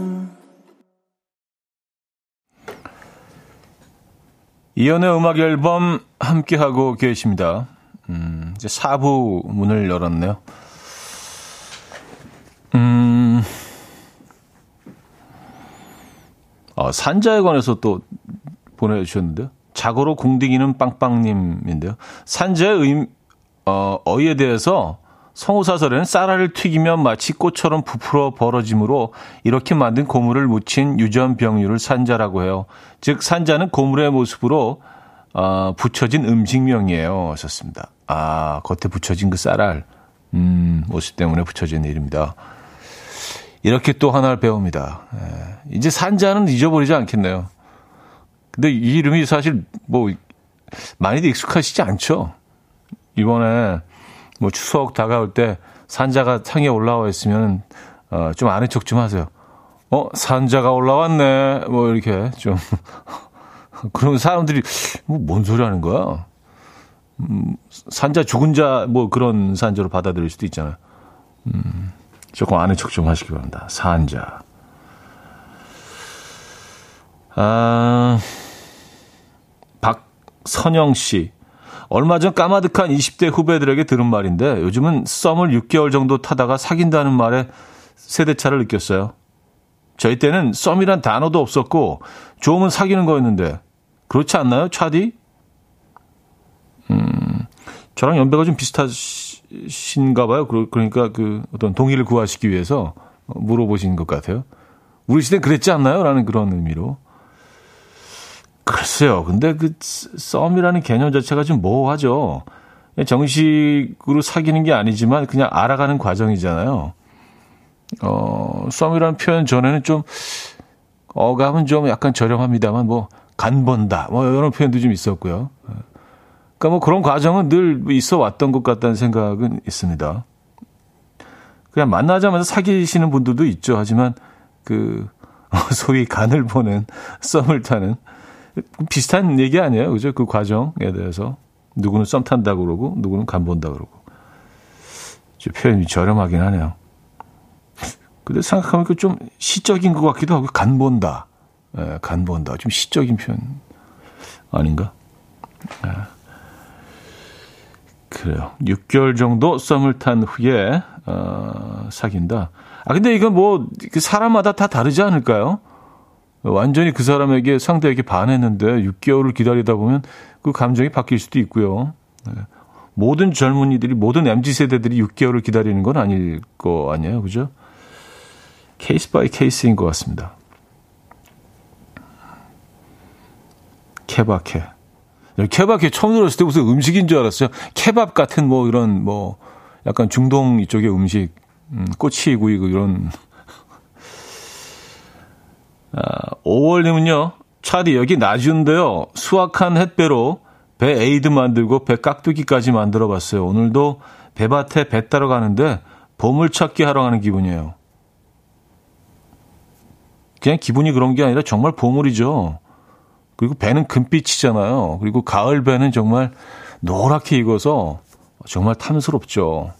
이연의 음악 앨범 함께하고 계십니다. 음, 이제 4부 문을 열었네요. 음, 어, 산자에 관해서 또 보내주셨는데요. 자고로 궁디기는 빵빵님인데요. 산자의 의, 어, 어휘에 대해서 성우사설에는 쌀알을 튀기면 마치 꽃처럼 부풀어 벌어지므로 이렇게 만든 고물을 묻힌 유전병류를 산자라고 해요. 즉 산자는 고물의 모습으로 어, 붙여진 음식명이에요. 하셨습니다. 아 겉에 붙여진 그 쌀알 음, 모습 때문에 붙여진 이름입니다. 이렇게 또 하나를 배웁니다. 예. 이제 산자는 잊어버리지 않겠네요. 근데 이 이름이 사실 뭐 많이도 익숙하시지 않죠. 이번에 뭐 추석 다가올 때 산자가 상에 올라와 있으면 어, 좀 아는 척 좀 하세요. 어, 산자가 올라왔네. 뭐 이렇게 좀 그런 사람들이 뭐 뭔 소리 하는 거야? 음, 산자 죽은 자 뭐 그런 산자로 받아들일 수도 있잖아요. 음, 조금 아는 척 좀 하시기 바랍니다. 산자. 아, 박선영 씨. 얼마 전 까마득한 20대 후배들에게 들은 말인데 요즘은 썸을 6개월 정도 타다가 사귄다는 말에 세대차를 느꼈어요. 저희 때는 썸이란 단어도 없었고 좋으면 사귀는 거였는데 그렇지 않나요, 차디? 음, 저랑 연배가 좀 비슷하신가 봐요. 그러니까 그 어떤 동의를 구하시기 위해서 물어보신 것 같아요. 우리 시대 그랬지 않나요? 라는 그런 의미로. 글쎄요. 근데 그 썸이라는 개념 자체가 좀 모호하죠. 정식으로 사귀는 게 아니지만 그냥 알아가는 과정이잖아요. 어, 썸이라는 표현 전에는 좀 어감은 좀 약간 저렴합니다만 뭐 간본다 뭐 이런 표현도 좀 있었고요. 그러니까 뭐 그런 과정은 늘 있어 왔던 것 같다는 생각은 있습니다. 그냥 만나자마자 사귀시는 분들도 있죠. 하지만 그 소위 간을 보는 썸을 타는 비슷한 얘기 아니에요. 그죠? 그 과정에 대해서 누구는 썸 탄다고 그러고 누구는 간 본다 그러고 표현이 저렴하긴 하네요. 근데 생각하니까 좀 시적인 것 같기도 하고 간 본다. 예, 간 본다. 좀 시적인 표현 아닌가? 예. 그래요. 6개월 정도 썸을 탄 후에 어, 사귄다. 아 근데 이건 뭐그 사람마다 다 다르지 않을까요? 완전히 그 사람에게 상대에게 반했는데 6개월을 기다리다 보면 그 감정이 바뀔 수도 있고요. 네. 모든 젊은이들이 모든 MZ 세대들이 6개월을 기다리는 건 아닐 거 아니에요, 그죠? case by case인 것 같습니다. 케바케. 케바케 처음 들었을 때 무슨 음식인 줄 알았어요. 케밥 같은 뭐 이런 뭐 약간 중동 이쪽의 음식, 음, 꼬치구이 이런. 아, 5월님은요, 차디 여기 나주인데요. 수확한 햇배로 배 에이드 만들고 배 깍두기까지 만들어 봤어요. 오늘도 배밭에 배 따러 가는데 보물찾기 하러 가는 기분이에요. 그냥 기분이 그런 게 아니라 정말 보물이죠. 그리고 배는 금빛이잖아요. 그리고 가을 배는 정말 노랗게 익어서 정말 탐스럽죠.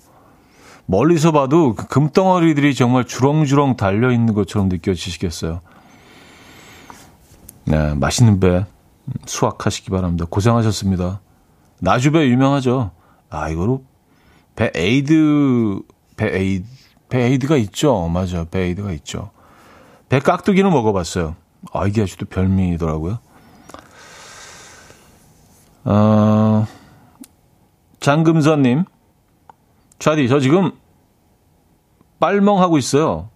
멀리서 봐도 그 금덩어리들이 정말 주렁주렁 달려 있는 것처럼 느껴지시겠어요. 네, 맛있는 배 수확하시기 바랍니다. 고생하셨습니다. 나주배 유명하죠. 아, 이거로 배 에이드, 배 에이드, 배 에이드가 있죠. 맞아요. 배 에이드가 있죠. 배 깍두기는 먹어봤어요. 아, 이게 아직도 별미더라고요. 어, 장금선님, 차디, 저 지금 빨멍하고 있어요.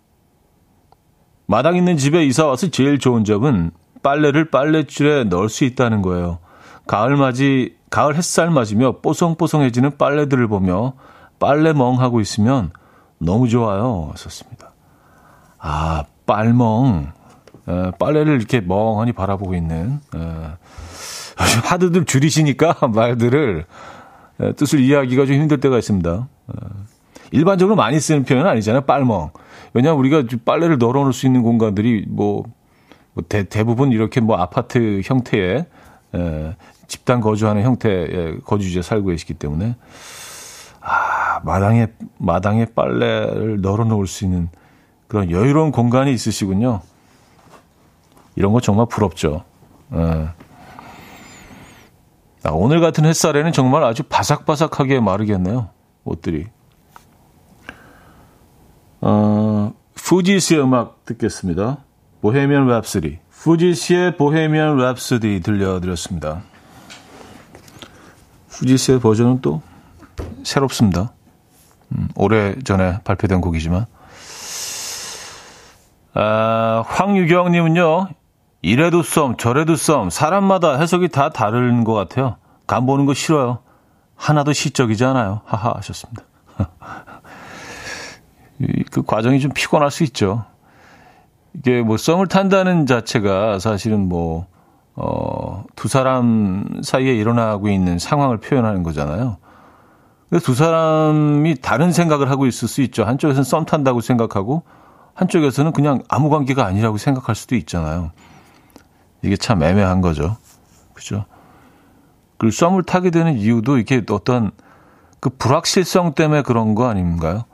마당 있는 집에 이사 와서 제일 좋은 점은 빨래를 빨래줄에 널 수 있다는 거예요. 가을 맞이, 가을 햇살 맞으며 뽀송뽀송해지는 빨래들을 보며 빨래멍 하고 있으면 너무 좋아요. 썼습니다. 아, 빨멍. 에, 빨래를 이렇게 멍하니 바라보고 있는. 에, 하드들 줄이시니까 말들을 에, 뜻을 이해하기가 좀 힘들 때가 있습니다. 에, 일반적으로 많이 쓰는 표현은 아니잖아요. 빨멍. 왜냐하면 우리가 빨래를 널어놓을 수 있는 공간들이 뭐, 뭐 대, 대부분 이렇게 뭐 아파트 형태의 에, 집단 거주하는 형태의 거주지에 살고 계시기 때문에 아, 마당에 마당에 빨래를 널어 놓을 수 있는 그런 여유로운 공간이 있으시군요. 이런 거 정말 부럽죠. 에. 아, 오늘 같은 햇살에는 정말 아주 바삭바삭하게 마르겠네요. 옷들이. 어, fuji스의 음악 듣겠습니다. 보헤미안 랩스디. fuji스의 보헤미안 랩스디 들려드렸습니다. fuji스의 버전은 또 새롭습니다. 음, 오래 전에 발표된 곡이지만. 아, 황유경님은요, 이래도 썸, 저래도 썸, 사람마다 해석이 다 다른 것 같아요. 간 보는 거 싫어요. 하나도 시적이지 않아요. 하하 하셨습니다. 그 과정이 좀 피곤할 수 있죠. 이게 뭐 썸을 탄다는 자체가 사실은 뭐, 어, 두 사람 사이에 일어나고 있는 상황을 표현하는 거잖아요. 두 사람이 다른 생각을 하고 있을 수 있죠. 한쪽에서는 썸 탄다고 생각하고 한쪽에서는 그냥 아무 관계가 아니라고 생각할 수도 있잖아요. 이게 참 애매한 거죠. 그죠? 그 썸을 타게 되는 이유도 이게 어떤 그 불확실성 때문에 그런 거 아닌가요?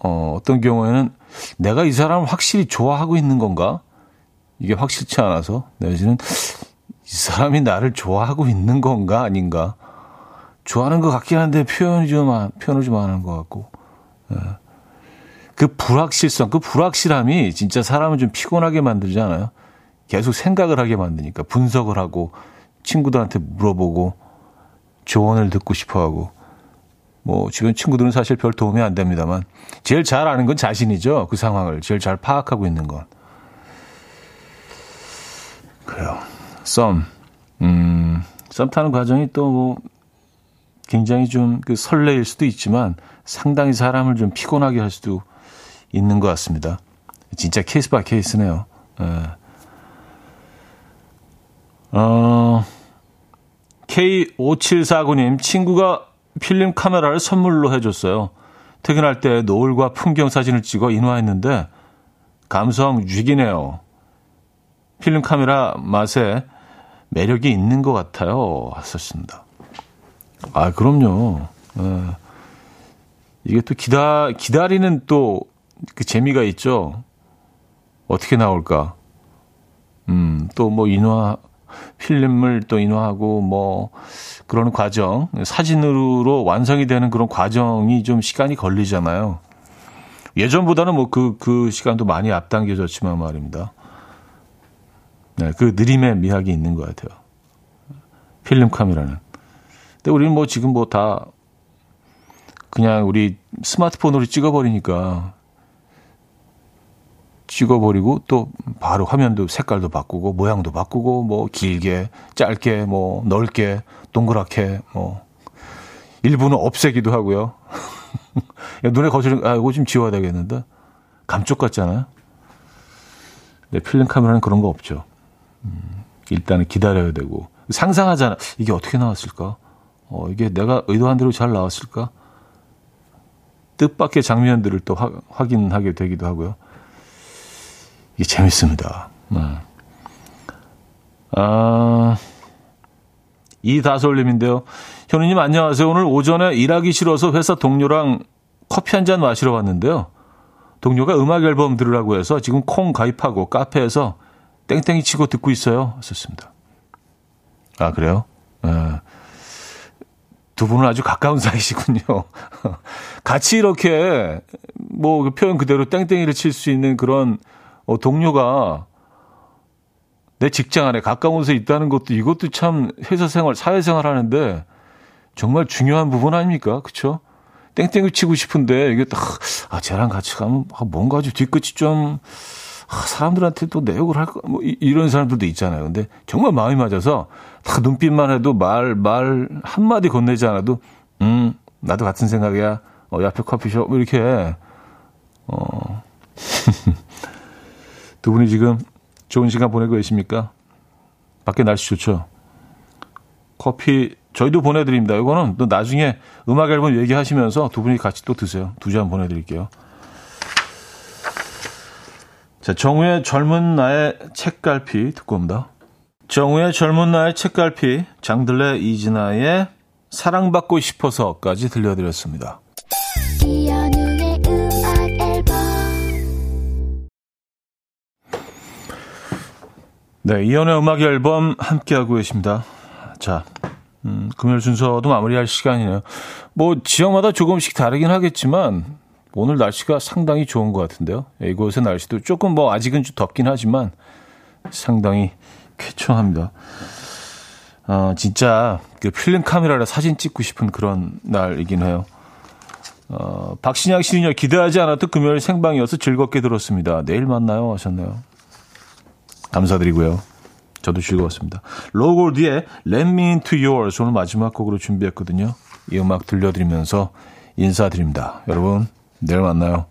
어, 어떤 경우에는 내가 이 사람을 확실히 좋아하고 있는 건가? 이게 확실치 않아서 내지는 이 사람이 나를 좋아하고 있는 건가 아닌가? 좋아하는 것 같긴 한데 표현이 좀 표현을 좀 안 하는 것 같고. 예. 그 불확실성, 그 불확실함이 진짜 사람을 좀 피곤하게 만들지 않아요? 계속 생각을 하게 만드니까 분석을 하고 친구들한테 물어보고 조언을 듣고 싶어 하고 뭐 주변 친구들은 사실 별 도움이 안 됩니다만 제일 잘 아는 건 자신이죠. 그 상황을 제일 잘 파악하고 있는 건. 그래요. 썸. 음, 썸 타는 과정이 또 뭐 굉장히 좀 그 설레일 수도 있지만 상당히 사람을 좀 피곤하게 할 수도 있는 것 같습니다. 진짜 case by case네요. 예. 어, K5749님, 친구가 필름 카메라를 선물로 해줬어요. 퇴근할 때 노을과 풍경 사진을 찍어 인화했는데, 감성 죽이네요. 필름 카메라 맛에 매력이 있는 것 같아요. 하셨습니다. 아, 그럼요. 예. 이게 또 기다, 기다리는 또 그 재미가 있죠. 어떻게 나올까? 음, 또 뭐 인화, 필름을 또 인화하고 뭐 그런 과정, 사진으로 완성이 되는 그런 과정이 좀 시간이 걸리잖아요. 예전보다는 뭐 그, 그 시간도 많이 앞당겨졌지만 말입니다. 네, 그 느림의 미학이 있는 것 같아요. 필름 카메라는. 근데 우리는 뭐 지금 뭐 다 그냥 우리 스마트폰으로 찍어버리니까 찍어버리고 또 바로 화면도 색깔도 바꾸고 모양도 바꾸고 뭐 길게 짧게 뭐 넓게 동그랗게 뭐 일부는 없애기도 하고요. 눈에 거슬린 아 이거 좀 지워야 되겠는데 감쪽 같잖아요. 네, 필름 카메라는 그런 거 없죠. 음, 일단은 기다려야 되고 상상하잖아. 이게 어떻게 나왔을까? 어, 이게 내가 의도한 대로 잘 나왔을까? 뜻밖의 장면들을 또 화, 확인하게 되기도 하고요. 이게 재밌습니다. 네. 아, 이다솔님인데요. 현우님 안녕하세요. 오늘 오전에 일하기 싫어서 회사 동료랑 커피 한 잔 마시러 왔는데요. 동료가 음악 앨범 들으라고 해서 지금 콩 가입하고 카페에서 땡땡이 치고 듣고 있어요. 하셨습니다. 아, 그래요? 네. 두 분은 아주 가까운 사이시군요. 같이 이렇게 뭐그 표현 그대로 땡땡이를 칠 수 있는 그런 어, 동료가 내 직장 안에 가까운 곳에 있다는 것도 이것도 참 회사 생활, 사회 생활 하는데 정말 중요한 부분 아닙니까? 그쵸? 땡땡이 치고 싶은데 이게 딱, 아, 쟤랑 같이 가면 아, 뭔가 좀 뒤끝이 좀, 아, 사람들한테 또 내욕을 할까, 뭐, 이, 이런 사람들도 있잖아요. 근데 정말 마음이 맞아서 딱 눈빛만 해도 말, 말 한마디 건네지 않아도, 음, 나도 같은 생각이야. 어, 옆에 커피숍, 뭐 이렇게, 어. 두 분이 지금 좋은 시간 보내고 계십니까? 밖에 날씨 좋죠? 커피 저희도 보내드립니다. 이거는 또 나중에 음악 앨범 얘기하시면서 두 분이 같이 또 드세요. 두 잔 보내드릴게요. 자, 정우의 젊은 나의 책갈피 듣고 옵니다. 정우의 젊은 나의 책갈피, 장들레 이진아의 사랑받고 싶어서까지 들려드렸습니다. 네, 이연의 음악 앨범 함께하고 계십니다. 자, 음, 금요일 순서도 마무리할 시간이네요. 뭐, 지역마다 조금씩 다르긴 하겠지만, 오늘 날씨가 상당히 좋은 것 같은데요. 이곳의 날씨도 조금 뭐, 아직은 좀 덥긴 하지만, 상당히 쾌청합니다. 어, 진짜, 그 필름 카메라로 사진 찍고 싶은 그런 날이긴 해요. 어, 박신양 씨는요, 기대하지 않았던 금요일 생방이어서 즐겁게 들었습니다. 내일 만나요 하셨네요. 감사드리고요. 저도 즐거웠습니다. 로골드의 Let Me Into Yours 오늘 마지막 곡으로 준비했거든요. 이 음악 들려드리면서 인사드립니다. 여러분, 내일 만나요.